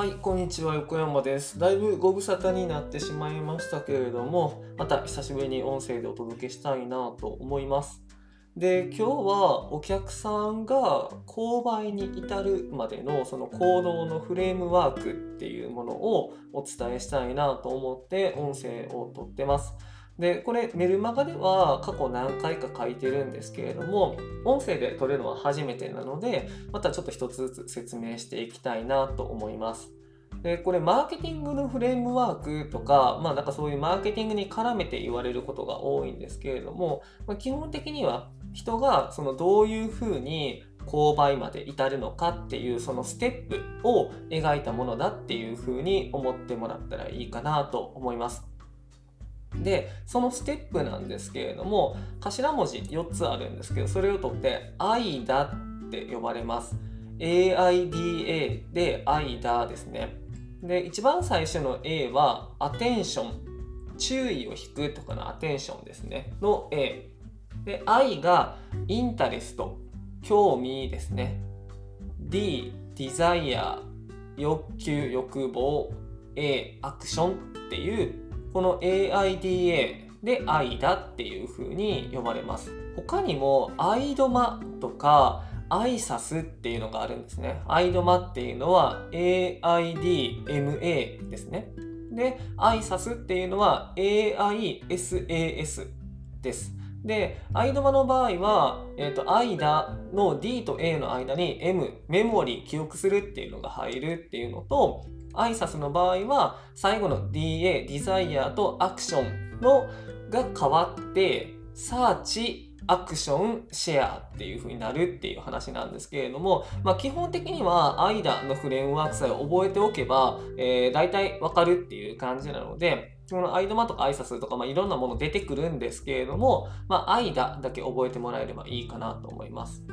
はい、こんにちは、横山です。だいぶご無沙汰になってしまいましたけれども、また久しぶりに音声でお届けしたいなと思います。で、今日はお客さんが購買に至るまでのその行動のフレームワークっていうものをお伝えしたいなと思って音声をとってます。で、これメルマガでは過去何回か書いてるんですけれども、音声で撮るのは初めてなので、またちょっと一つずつ説明していきたいなと思います。でこれマーケティングのフレームワークとか、まあなんかそういうマーケティングに絡めて言われることが多いんですけれども、まあ、基本的には人がそのどういうふうに購買まで至るのかっていうそのステップを描いたものだっていうふうに思ってもらったらいいかなと思います。でそのステップなんですけれども頭文字4つあるんですけどそれを取って「AIDA」って呼ばれます。AIDA で AIDA ですね。で一番最初の A はアテンション注意を引くとかのアテンションですねの A で I がインタレスト興味ですね D デザイア欲求欲望 A アクションっていうこの AIDA で愛だっていう風に呼ばれます他にもアイドマとかアイサスっていうのがあるんですね。アイドマっていうのは AIDMA ですね。で、アイサスっていうのは AISAS です。で、アイドマの場合は、えっ、ー、と、間の D と A の間に M、メモリー、記憶するっていうのが入るっていうのと、アイサスの場合は、最後の DA、デザイアとアクションのが変わって、サーチ、アクション、シェアっていう風になるっていう話なんですけれども、まあ、基本的には AIDA のフレームワークさえ覚えておけば、えー、大体わかるっていう感じなので、この AIDMA とか AISAS とか、まあ、いろんなもの出てくるんですけれども、まあ、AIDA だけ覚えてもらえればいいかなと思います。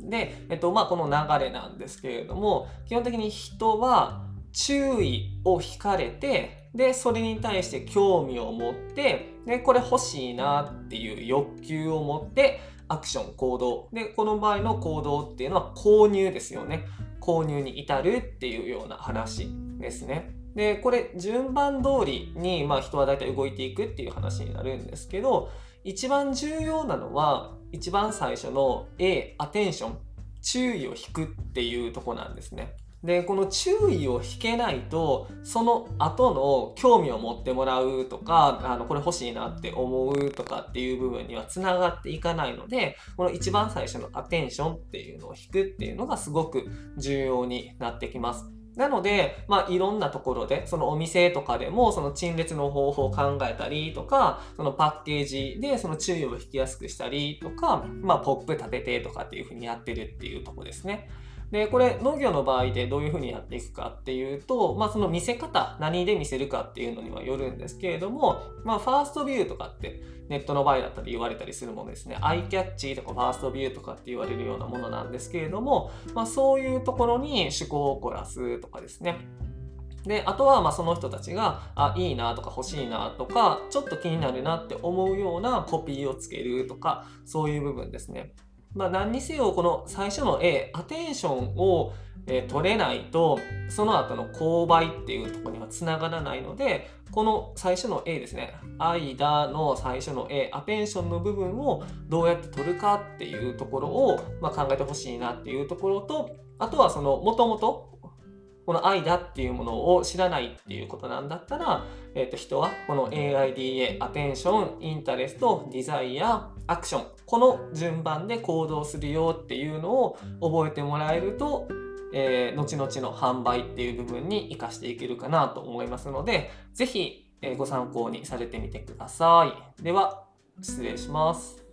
で、えっと、まあ、この流れなんですけれども、基本的に人は注意を引かれて、で、それに対して興味を持って、で、これ欲しいなっていう欲求を持って、アクション、行動。で、この場合の行動っていうのは購入ですよね。購入に至るっていうような話ですね。で、これ順番通りに、まあ、人は大体動いていくっていう話になるんですけど、一番重要なのは、一番最初の A、アテンション、注意を引くっていうとこなんですね。でこの注意を引けないとその後の興味を持ってもらうとかあのこれ欲しいなって思うとかっていう部分にはつながっていかないのでこの一番最初のアテンションっていうのを引くっていうのがすごく重要になってきます。なので、まあ、いろんなところで、そのお店とかでも、その陳列の方法を考えたりとか、そのパッケージでその注意を引きやすくしたりとか、まあ、ポップ立ててとかっていうふうにやってるっていうとこですね。で、これ農業の場合でどういうふうにやっていくかっていうと、まあその見せ方、何で見せるかっていうのにはよるんですけれども、まあファーストビューとかってネットの場合だったり言われたりするものですね。アイキャッチとかファーストビューとかって言われるようなものなんですけれども、まあそういうところに趣向を凝らすとかですね。で、あとはまあその人たちが、あ、いいなとか欲しいなとか、ちょっと気になるなって思うようなコピーをつけるとか、そういう部分ですね。まあ、何にせよこの最初の A アテンションを、え、取れないとその後の勾配っていうとこにはつながらないのでこの最初の A ですね。間の最初の A アテンションの部分をどうやって取るかっていうところを、ま、考えてほしいなっていうところとあとはそのもともとこの愛だっていうものを知らないっていうことなんだったら、えー、と人はこの AIDA、アテンション、インタレスト、デザイア、アクション、この順番で行動するよっていうのを覚えてもらえると、えー、後々の販売っていう部分に活かしていけるかなと思いますので、ぜひ、えー、ご参考にされてみてください。では、失礼します。